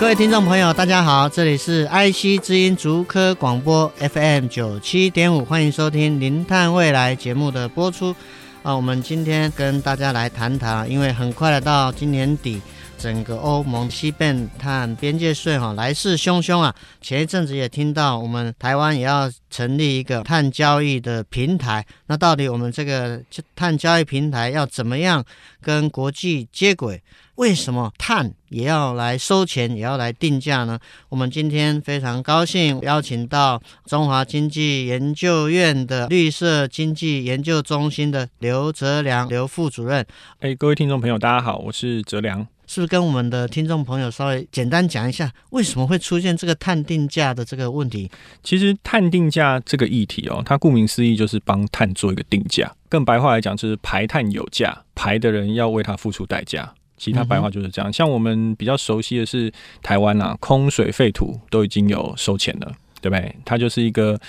各位听众朋友，大家好，这里是 IC 之音竹科广播 FM 九七点五，欢迎收听《零碳未来》节目的播出。啊，我们今天跟大家来谈谈，因为很快的到今年底，整个欧盟西边碳边界税哈来势汹汹啊。前一阵子也听到，我们台湾也要成立一个碳交易的平台。那到底我们这个碳交易平台要怎么样跟国际接轨？为什么碳也要来收钱，也要来定价呢？我们今天非常高兴邀请到中华经济研究院的绿色经济研究中心的刘哲良刘副主任。哎，各位听众朋友，大家好，我是哲良。是不是跟我们的听众朋友稍微简单讲一下，为什么会出现这个碳定价的这个问题？其实碳定价这个议题哦，它顾名思义就是帮碳做一个定价。更白话来讲，就是排碳有价，排的人要为它付出代价。其他白话就是这样，像我们比较熟悉的是台湾啊，空水废土都已经有收钱了，对不对？它就是一个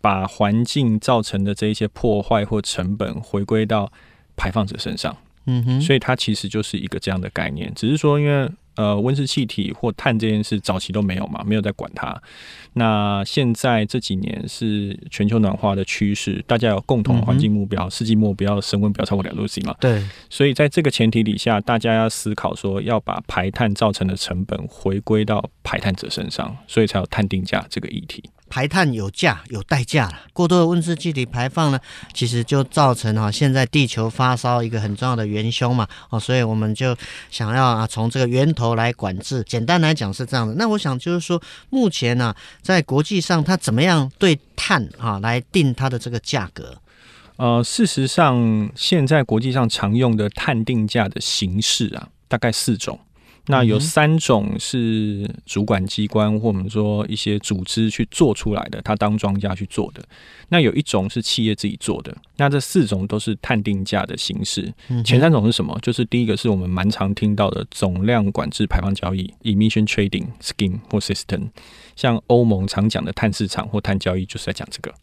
把环境造成的这一些破坏或成本回归到排放者身上，嗯哼，所以它其实就是一个这样的概念，只是说因为。呃，温室气体或碳这件事早期都没有嘛，没有在管它。那现在这几年是全球暖化的趋势，大家有共同的环境目标，嗯、世纪末不要升温不要超过两度 C 嘛。对。所以在这个前提底下，大家要思考说要把排碳造成的成本回归到排碳者身上，所以才有碳定价这个议题。排碳有价有代价了，过多的温室气体排放呢，其实就造成哈现在地球发烧一个很重要的元凶嘛，哦，所以我们就想要啊从这个源头来管制。简单来讲是这样的。那我想就是说，目前呢，在国际上它怎么样对碳啊来定它的这个价格？呃，事实上，现在国际上常用的碳定价的形式啊，大概四种。那有三种是主管机关或我们说一些组织去做出来的，他当庄家去做的。那有一种是企业自己做的。那这四种都是碳定价的形式。前三种是什么？就是第一个是我们蛮常听到的总量管制排放交易 （Emission Trading Scheme 或 System），像欧盟常讲的碳市场或碳交易，就是在讲这个。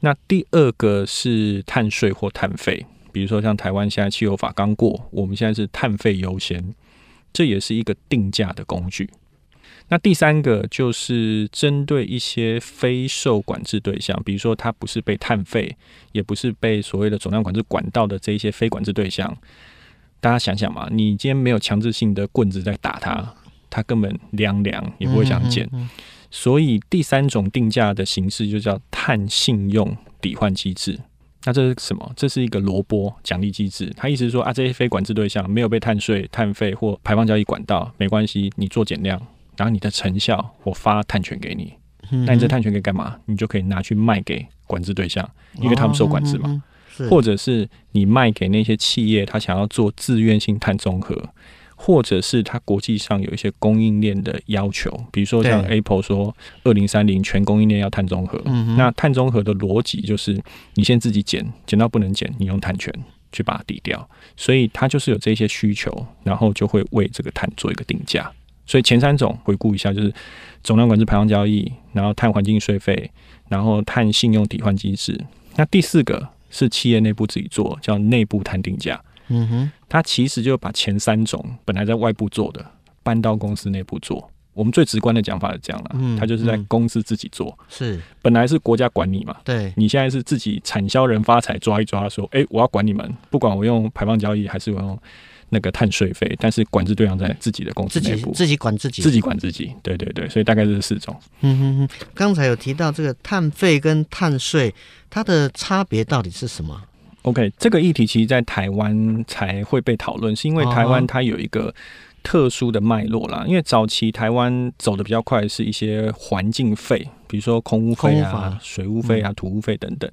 那第二个是碳税或碳费，比如说像台湾现在汽油法刚过，我们现在是碳费优先。这也是一个定价的工具。那第三个就是针对一些非受管制对象，比如说它不是被碳费，也不是被所谓的总量管制管道的这一些非管制对象。大家想想嘛，你今天没有强制性的棍子在打它，它根本凉凉也不会想减。所以第三种定价的形式就叫碳信用抵换机制。那这是什么？这是一个萝卜奖励机制。他意思是说啊，这些非管制对象没有被碳税、碳费或排放交易管道，没关系，你做减量，然后你的成效，我发碳权给你。嗯、那你这碳权可以干嘛？你就可以拿去卖给管制对象，因为他们受管制嘛。哦、或者是你卖给那些企业，他想要做自愿性碳中和。或者是它国际上有一些供应链的要求，比如说像 Apple 说二零三零全供应链要碳中和。那碳中和的逻辑就是你先自己减，减到不能减，你用碳权去把它抵掉。所以它就是有这些需求，然后就会为这个碳做一个定价。所以前三种回顾一下，就是总量管制排放交易，然后碳环境税费，然后碳信用抵换机制。那第四个是企业内部自己做，叫内部碳定价。嗯哼，他其实就把前三种本来在外部做的搬到公司内部做。我们最直观的讲法是这样了，嗯，他就是在公司自己做。是，本来是国家管你嘛，对，你现在是自己产销人发财抓一抓，说，哎，我要管你们，不管我用排放交易还是我用那个碳税费，但是管制对象在自己的公司内部，自己，自己管自己，自己管自己。对对对，所以大概是四种。嗯哼哼，刚才有提到这个碳费跟碳税，它的差别到底是什么？OK，这个议题其实，在台湾才会被讨论，是因为台湾它有一个特殊的脉络啦。因为早期台湾走的比较快，是一些环境费，比如说空污费啊、水污费啊、土污费等等。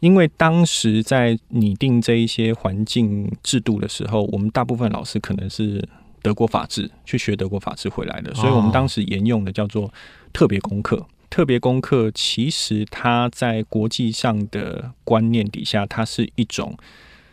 因为当时在拟定这一些环境制度的时候，我们大部分老师可能是德国法制去学德国法制回来的，所以我们当时沿用的叫做特别功课。特别功课其实它在国际上的观念底下，它是一种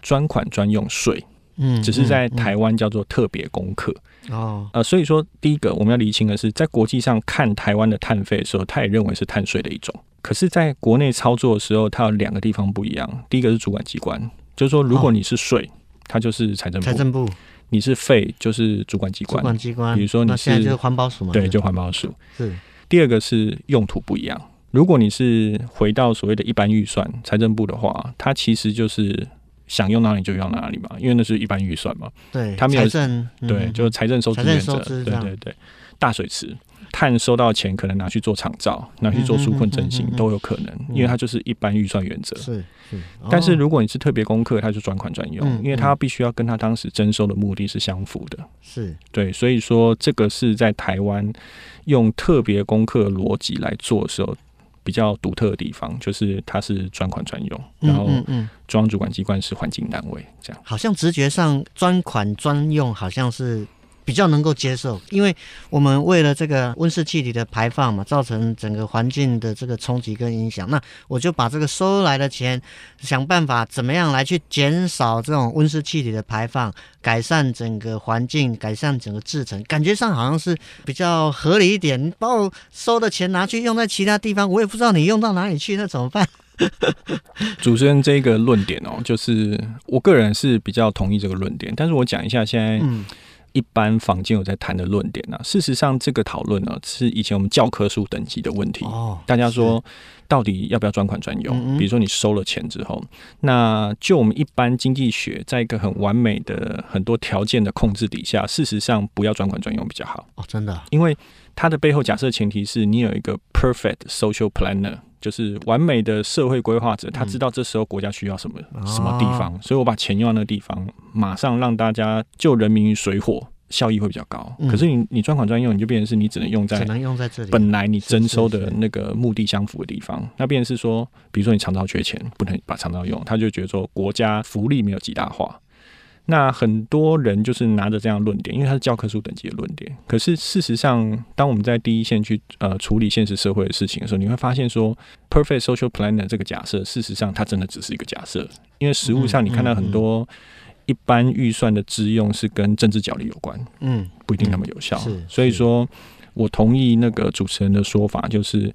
专款专用税。嗯，只是在台湾叫做特别功课。哦，呃，所以说第一个我们要厘清的是，在国际上看台湾的碳费的时候，他也认为是碳税的一种。可是，在国内操作的时候，它有两个地方不一样。第一个是主管机关，就是说，如果你是税，它就是财政部；财政部，你是费，就是主管机关。主管机关，比如说你是环保署嘛？对，就环保署。是。第二个是用途不一样。如果你是回到所谓的一般预算，财政部的话，它其实就是。想用哪里就用哪里嘛，因为那是一般预算嘛。对，他没有财政，对，就是财政收支原则。对对对，大水池碳收到钱，可能拿去做厂照，拿去做纾困振兴都有可能，因为它就是一般预算原则。是是，但是如果你是特别功课，它就专款专用，因为它必须要跟它当时征收的目的是相符的。是对，所以说这个是在台湾用特别功课逻辑来做的时候。比较独特的地方就是它是专款专用，然后中央主管机关是环境单位，这样。好像直觉上专款专用好像是。比较能够接受，因为我们为了这个温室气体的排放嘛，造成整个环境的这个冲击跟影响，那我就把这个收来的钱，想办法怎么样来去减少这种温室气体的排放，改善整个环境，改善整个制程，感觉上好像是比较合理一点。你把我收的钱拿去用在其他地方，我也不知道你用到哪里去，那怎么办？主持人这个论点哦，就是我个人是比较同意这个论点，但是我讲一下现在。嗯一般坊间有在谈的论点呢、啊，事实上这个讨论呢是以前我们教科书等级的问题。哦，大家说到底要不要专款专用？嗯嗯，比如说你收了钱之后，那就我们一般经济学，在一个很完美的很多条件的控制底下，事实上不要专款专用比较好。哦，真的，因为它的背后假设前提是你有一个 perfect social planner。就是完美的社会规划者，他知道这时候国家需要什么、嗯、什么地方，所以我把钱用到那个地方，马上让大家救人民于水火，效益会比较高。嗯、可是你你专款专用，你就变成是你只能用在只能用在这里，本来你征收的那个目的相符的地方，那变成是说，比如说你长照缺钱，不能把长照用，他就觉得说国家福利没有极大化。那很多人就是拿着这样论点，因为它是教科书等级的论点。可是事实上，当我们在第一线去呃处理现实社会的事情的时候，你会发现说，perfect social planner 这个假设，事实上它真的只是一个假设。因为实物上你看到很多一般预算的支用是跟政治角力有关，嗯，不一定那么有效。是，所以说我同意那个主持人的说法，就是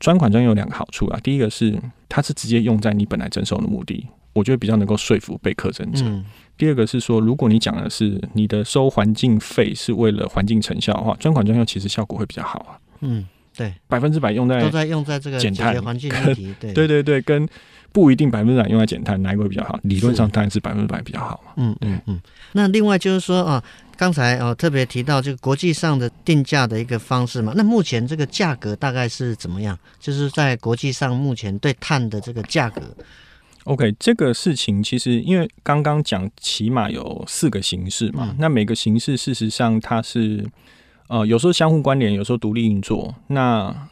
专款专用有两个好处啊。第一个是它是直接用在你本来征收的目的，我觉得比较能够说服被课征者。嗯第二个是说，如果你讲的是你的收环境费是为了环境成效的话，专款专用其实效果会比较好啊。嗯，对，百分之百用在都在用在这个减碳环境问题，对对对对，跟不一定百分之百用来减碳哪一个会比较好？理论上当然是百分之百比较好嘛。嗯嗯嗯。那另外就是说啊，刚才哦特别提到这个国际上的定价的一个方式嘛，那目前这个价格大概是怎么样？就是在国际上目前对碳的这个价格。OK，这个事情其实因为刚刚讲起码有四个形式嘛，嗯、那每个形式事实上它是呃有时候相互关联，有时候独立运作，那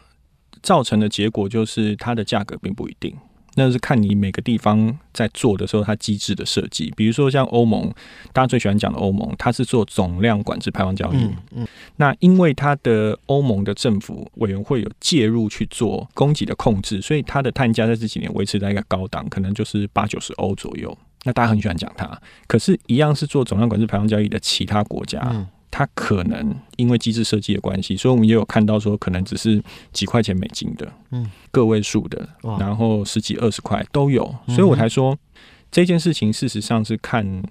造成的结果就是它的价格并不一定。那是看你每个地方在做的时候，它机制的设计。比如说像欧盟，大家最喜欢讲的欧盟，它是做总量管制排放交易。嗯，嗯，那因为它的欧盟的政府委员会有介入去做供给的控制，所以它的碳价在这几年维持在一个高档，可能就是八九十欧左右。那大家很喜欢讲它，可是，一样是做总量管制排放交易的其他国家。嗯它可能因为机制设计的关系，所以我们也有看到说，可能只是几块钱美金的，嗯，个位数的，然后十几二十块都有，所以我才说这件事情事实上是看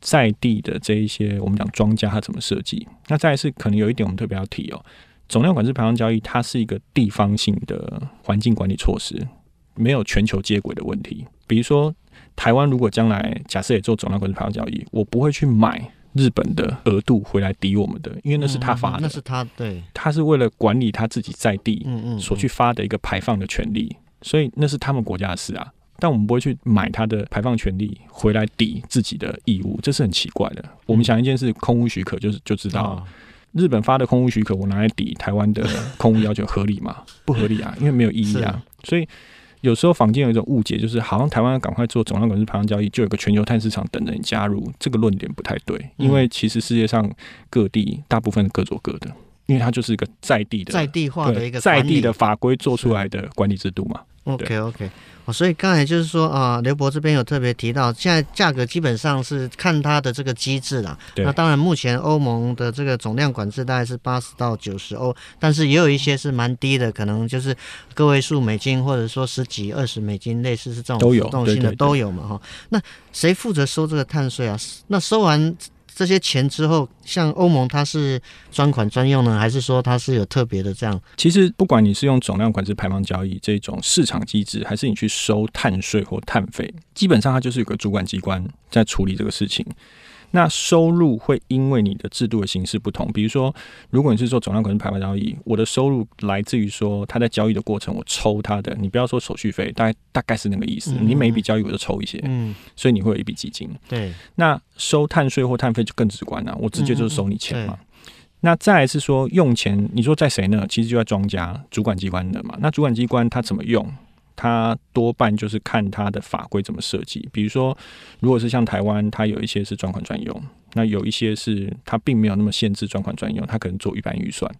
在地的这一些我们讲庄家他怎么设计。那再来是可能有一点我们特别要提哦，总量管制排放交易它是一个地方性的环境管理措施，没有全球接轨的问题。比如说台湾如果将来假设也做总量管制排放交易，我不会去买。日本的额度回来抵我们的，因为那是他发的，嗯、那是他对，他是为了管理他自己在地所去发的一个排放的权利，所以那是他们国家的事啊。但我们不会去买他的排放权利回来抵自己的义务，这是很奇怪的。我们想一件事，空污许可就是就知道，日本发的空污许可，我拿来抵台湾的空污要求，合理吗？不合理啊，因为没有意义啊。所以有时候坊间有一种误解，就是好像台湾赶快做总量管制排放交易，就有个全球碳市场等着你加入，这个论点不太对。因为其实世界上各地大部分各做各的，因为它就是一个在地的、在地化的一个在地的法规做出来的管理制度嘛。OK OK。哦，所以刚才就是说啊，刘博这边有特别提到，现在价格基本上是看它的这个机制啦。那当然，目前欧盟的这个总量管制大概是八十到九十欧，但是也有一些是蛮低的，可能就是个位数美金，或者说十几、二十美金，类似是这种浮动性的都有嘛哈。那谁负责收这个碳税啊？那收完。这些钱之后，像欧盟它是专款专用呢，还是说它是有特别的这样？其实不管你是用总量管制排放交易这种市场机制，还是你去收碳税或碳费，基本上它就是有个主管机关在处理这个事情。那收入会因为你的制度的形式不同，比如说，如果你是做总量管制排放交易，我的收入来自于说他在交易的过程我抽他的，你不要说手续费，大概大概是那个意思。你每一笔交易我都抽一些，嗯，所以你会有一笔基金。对，那收碳税或碳费就更直观了，我直接就是收你钱嘛。那再来是说用钱，你说在谁呢？其实就在庄家主管机关的嘛。那主管机关他怎么用？它多半就是看它的法规怎么设计，比如说，如果是像台湾，它有一些是专款专用，那有一些是它并没有那么限制专款专用，它可能做一般预算。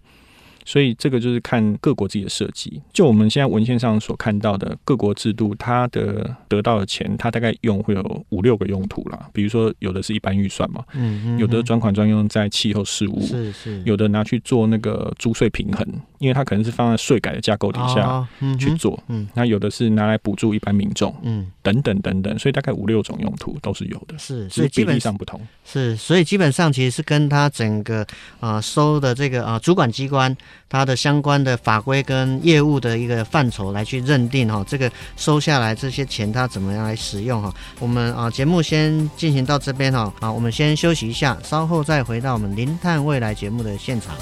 所以这个就是看各国自己的设计。就我们现在文献上所看到的各国制度，它的得到的钱，它大概用会有五六个用途啦。比如说，有的是一般预算嘛，嗯，嗯，有的专款专用在气候事务，是是，有的拿去做那个租税平衡，因为它可能是放在税改的架构底下去做，嗯，那有的是拿来补助一般民众，嗯，等等等等，所以大概五六种用途都是有的，是，所以基本上不同，是，所以基本上其实是跟它整个啊、呃、收的这个啊、呃、主管机关。它的相关的法规跟业务的一个范畴来去认定哈，这个收下来这些钱它怎么样来使用哈？我们啊节目先进行到这边哈，好，我们先休息一下，稍后再回到我们零碳未来节目的现场。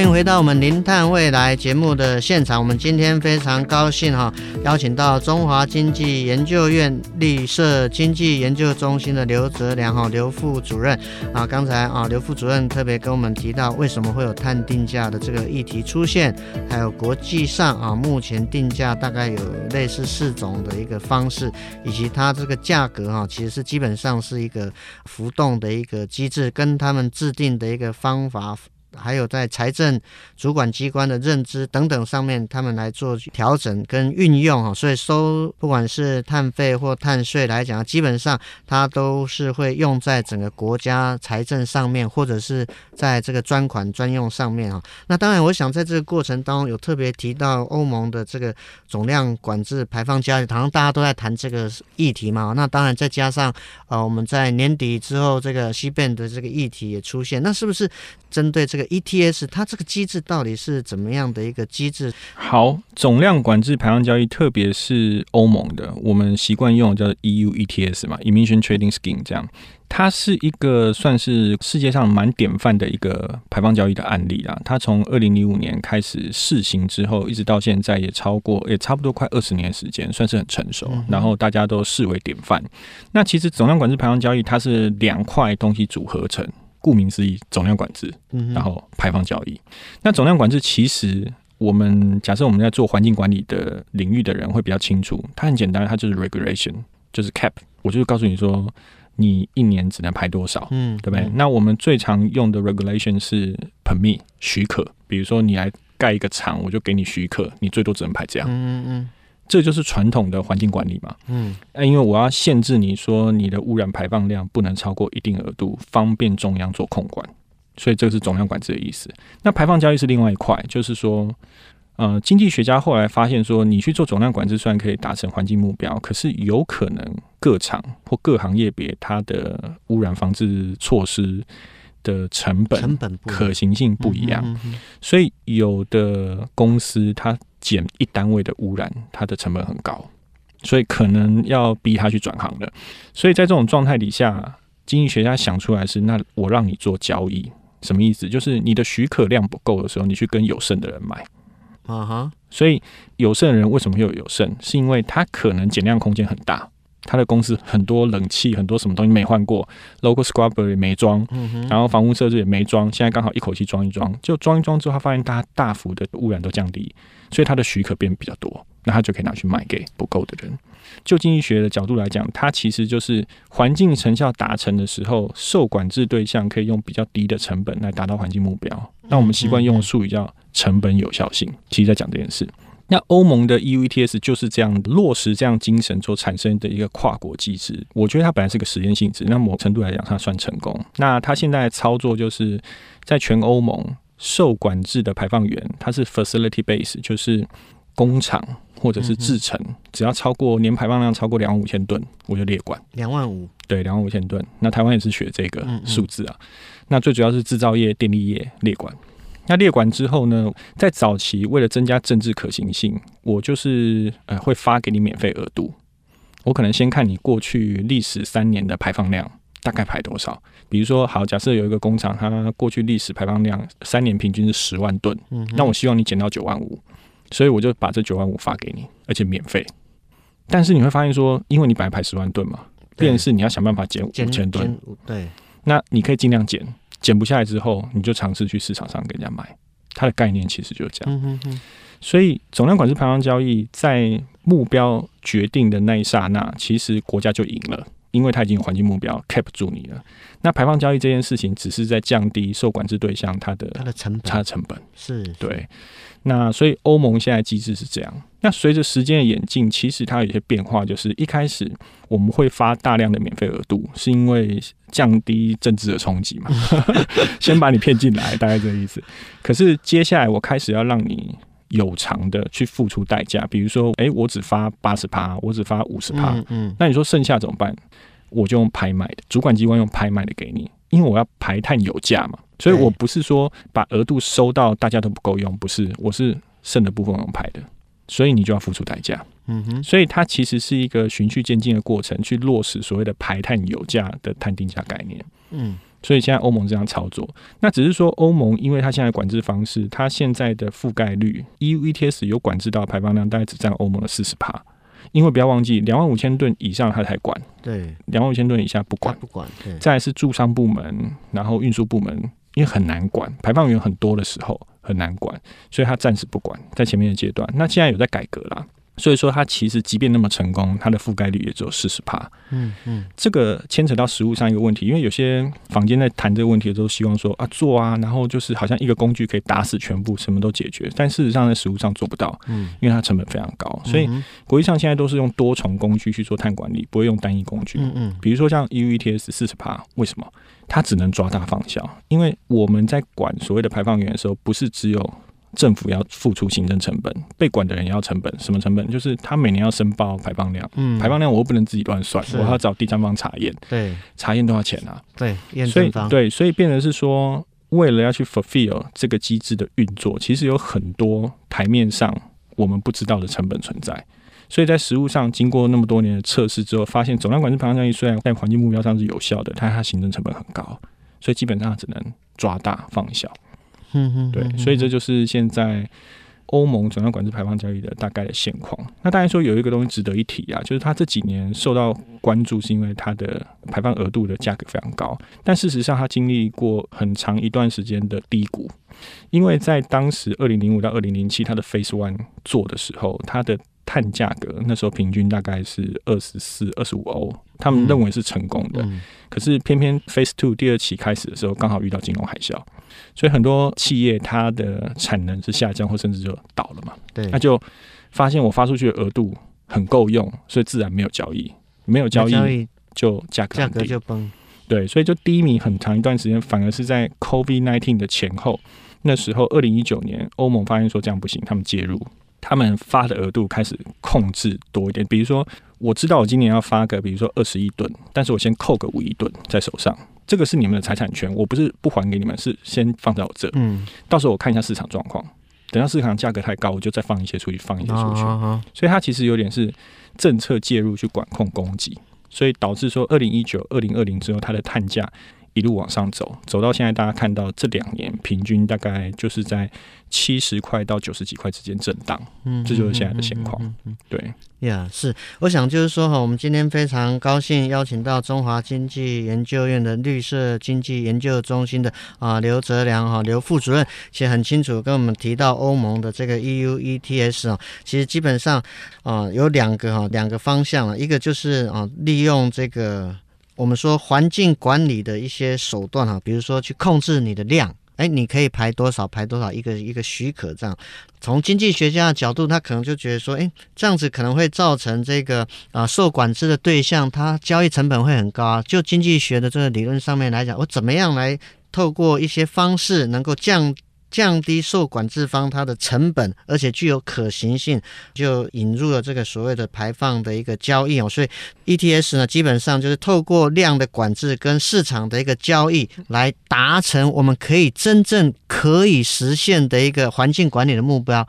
欢迎回到我们《零碳未来》节目的现场。我们今天非常高兴哈，邀请到中华经济研究院绿色经济研究中心的刘泽良哈刘副主任啊。刚才啊，刘副主任特别跟我们提到，为什么会有碳定价的这个议题出现，还有国际上啊，目前定价大概有类似四种的一个方式，以及它这个价格哈，其实是基本上是一个浮动的一个机制，跟他们制定的一个方法。还有在财政主管机关的认知等等上面，他们来做调整跟运用哈，所以收不管是碳费或碳税来讲，基本上它都是会用在整个国家财政上面，或者是在这个专款专用上面哈。那当然，我想在这个过程当中有特别提到欧盟的这个总量管制排放交易，好像大家都在谈这个议题嘛。那当然再加上呃，我们在年底之后这个西边的这个议题也出现，那是不是针对这个？ETS 它这个机制到底是怎么样的一个机制？好，总量管制排放交易，特别是欧盟的，我们习惯用叫 EU ETS 嘛，Emission Trading Scheme 这样，它是一个算是世界上蛮典范的一个排放交易的案例啦。它从二零零五年开始试行之后，一直到现在也超过也差不多快二十年时间，算是很成熟。然后大家都视为典范。那其实总量管制排放交易，它是两块东西组合成。顾名思义，总量管制，然后排放交易。嗯、那总量管制其实，我们假设我们在做环境管理的领域的人会比较清楚，它很简单，它就是 regulation，就是 cap。我就是告诉你说，你一年只能排多少，嗯，对不对？嗯、那我们最常用的 regulation 是 permit 许可，比如说你来盖一个厂，我就给你许可，你最多只能排这样，嗯嗯。嗯这就是传统的环境管理嘛，嗯，那因为我要限制你说你的污染排放量不能超过一定额度，方便中央做控管，所以这个是总量管制的意思。那排放交易是另外一块，就是说，呃，经济学家后来发现说，你去做总量管制虽然可以达成环境目标，可是有可能各厂或各行业别它的污染防治措施的成本、成本可行性不一样，所以有的公司它。减一单位的污染，它的成本很高，所以可能要逼他去转行的。所以在这种状态底下，经济学家想出来是：那我让你做交易，什么意思？就是你的许可量不够的时候，你去跟有剩的人买。啊哈。所以有剩的人为什么会有有剩？是因为他可能减量空间很大。他的公司很多冷气，很多什么东西没换过，local scrubber 也没装，然后房屋设置也没装，现在刚好一口气装一装，就装一装之后，他发现他大幅的污染都降低，所以它的许可变比较多，那它就可以拿去卖给不够的人。就经济学的角度来讲，它其实就是环境成效达成的时候，受管制对象可以用比较低的成本来达到环境目标。那我们习惯用的术语叫成本有效性，其实在讲这件事。那欧盟的 EU ETS 就是这样落实这样精神所产生的一个跨国机制。我觉得它本来是个实验性质，那某程度来讲，它算成功。那它现在的操作就是在全欧盟受管制的排放源，它是 facility base，就是工厂或者是制程，只要超过年排放量超过两万五千吨，我就列管。两万五，对，两万五千吨。那台湾也是学这个数字啊。那最主要是制造业、电力业列管。那列管之后呢，在早期为了增加政治可行性，我就是呃会发给你免费额度。我可能先看你过去历史三年的排放量大概排多少。比如说，好，假设有一个工厂，它过去历史排放量三年平均是十万吨，嗯那我希望你减到九万五，所以我就把这九万五发给你，而且免费。但是你会发现说，因为你本来排十万吨嘛，变是你要想办法减五千吨，对，那你可以尽量减。减不下来之后，你就尝试去市场上给人家买，它的概念其实就是这样。嗯哼哼。所以总量管制排放交易在目标决定的那一刹那，其实国家就赢了，因为它已经有环境目标 cap 住你了。那排放交易这件事情，只是在降低受管制对象它的它的成本，它的成本是对。那所以欧盟现在机制是这样。那随着时间的演进，其实它有一些变化，就是一开始我们会发大量的免费额度，是因为降低政治的冲击嘛，先把你骗进来，大概这个意思。可是接下来我开始要让你有偿的去付出代价，比如说，哎、欸，我只发八十趴，我只发五十趴，嗯，那你说剩下怎么办？我就用拍卖的，主管机关用拍卖的给你，因为我要排碳有价嘛。所以我不是说把额度收到大家都不够用，不是，我是剩的部分用拍的，所以你就要付出代价。嗯哼，所以它其实是一个循序渐进的过程，去落实所谓的排碳有价的碳定价概念。嗯，所以现在欧盟这样操作，那只是说欧盟因为它现在管制方式，它现在的覆盖率，EU ETS 有管制到排放量，大概只占欧盟的四十帕。因为不要忘记，两万五千吨以上它才管，对，两万五千吨以下不管，不管。对，再来是驻商部门，然后运输部门，因为很难管，排放源很多的时候很难管，所以它暂时不管，在前面的阶段。那现在有在改革啦。所以说，它其实即便那么成功，它的覆盖率也只有四十趴。嗯嗯，这个牵扯到实物上一个问题，因为有些坊间在谈这个问题的时候，希望说啊做啊，然后就是好像一个工具可以打死全部，什么都解决。但事实上在实物上做不到，嗯，因为它成本非常高。所以国际上现在都是用多重工具去做碳管理，不会用单一工具。嗯嗯，比如说像 EU ETS 四十趴，为什么？它只能抓大放小，因为我们在管所谓的排放源的时候，不是只有。政府要付出行政成本，被管的人也要成本。什么成本？就是他每年要申报排放量。嗯，排放量我又不能自己乱算，我还要找第三方查验。对，查验多少钱啊？对，验所以对，所以变成是说，为了要去 fulfill 这个机制的运作，其实有很多台面上我们不知道的成本存在。所以在实物上，经过那么多年的测试之后，发现总量管制排放交易虽然在环境目标上是有效的，但它行政成本很高，所以基本上只能抓大放小。嗯嗯，对，所以这就是现在欧盟总量管制排放交易的大概的现况。那当然说有一个东西值得一提啊，就是它这几年受到关注，是因为它的排放额度的价格非常高。但事实上，它经历过很长一段时间的低谷，因为在当时二零零五到二零零七，它的 Phase One 做的时候，它的碳价格那时候平均大概是二十四、二十五欧，他们认为是成功的。可是偏偏 Phase Two 第二期开始的时候，刚好遇到金融海啸。所以很多企业它的产能是下降，或甚至就倒了嘛。对，那就发现我发出去的额度很够用，所以自然没有交易，没有交易就价格价格就崩。对，所以就低迷很长一段时间，反而是在 COVID-19 的前后，那时候二零一九年，欧盟发现说这样不行，他们介入，他们发的额度开始控制多一点。比如说，我知道我今年要发个，比如说二十亿吨，但是我先扣个五亿吨在手上。这个是你们的财产权，我不是不还给你们，是先放在我这。嗯，到时候我看一下市场状况，等到市场价格太高，我就再放一些出去，放一些出去。哦、所以它其实有点是政策介入去管控供给，所以导致说二零一九、二零二零之后，它的碳价一路往上走，走到现在，大家看到这两年平均大概就是在七十块到九十几块之间震荡。嗯，这就是现在的现况。对。呀，yeah, 是，我想就是说哈，我们今天非常高兴邀请到中华经济研究院的绿色经济研究中心的啊刘哲良哈刘副主任，其实很清楚跟我们提到欧盟的这个 EU ETS 啊，其实基本上啊有两个哈两个方向了，一个就是啊利用这个我们说环境管理的一些手段哈，比如说去控制你的量。哎，你可以排多少？排多少？一个一个许可这样。从经济学家的角度，他可能就觉得说，哎，这样子可能会造成这个啊受管制的对象，它交易成本会很高啊。就经济学的这个理论上面来讲，我怎么样来透过一些方式能够降。降低受管制方它的成本，而且具有可行性，就引入了这个所谓的排放的一个交易哦。所以 ETS 呢，基本上就是透过量的管制跟市场的一个交易，来达成我们可以真正可以实现的一个环境管理的目标。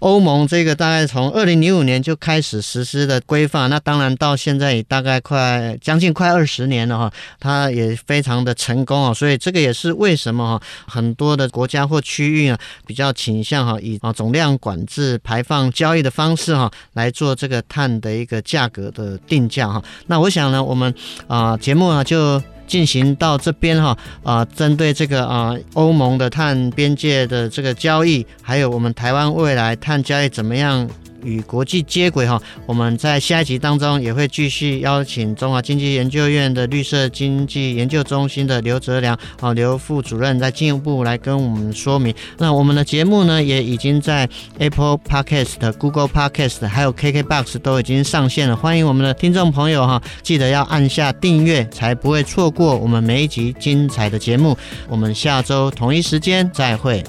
欧盟这个大概从二零零五年就开始实施的规范，那当然到现在也大概快将近快二十年了哈，它也非常的成功啊，所以这个也是为什么哈很多的国家或区区域啊比较倾向哈以啊总量管制排放交易的方式哈来做这个碳的一个价格的定价哈。那我想呢，我们啊节目啊就。进行到这边哈啊，针对这个啊欧盟的碳边界的这个交易，还有我们台湾未来碳交易怎么样？与国际接轨哈，我们在下一集当中也会继续邀请中华经济研究院的绿色经济研究中心的刘哲良啊刘副主任再进一步来跟我们说明。那我们的节目呢，也已经在 Apple Podcast、Google Podcast 还有 KKBox 都已经上线了，欢迎我们的听众朋友哈，记得要按下订阅，才不会错过我们每一集精彩的节目。我们下周同一时间再会。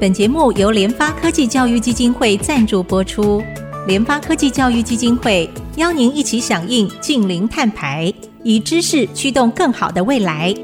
本节目由联发科技教育基金会赞助播出。联发科技教育基金会邀您一起响应近零碳排，以知识驱动更好的未来。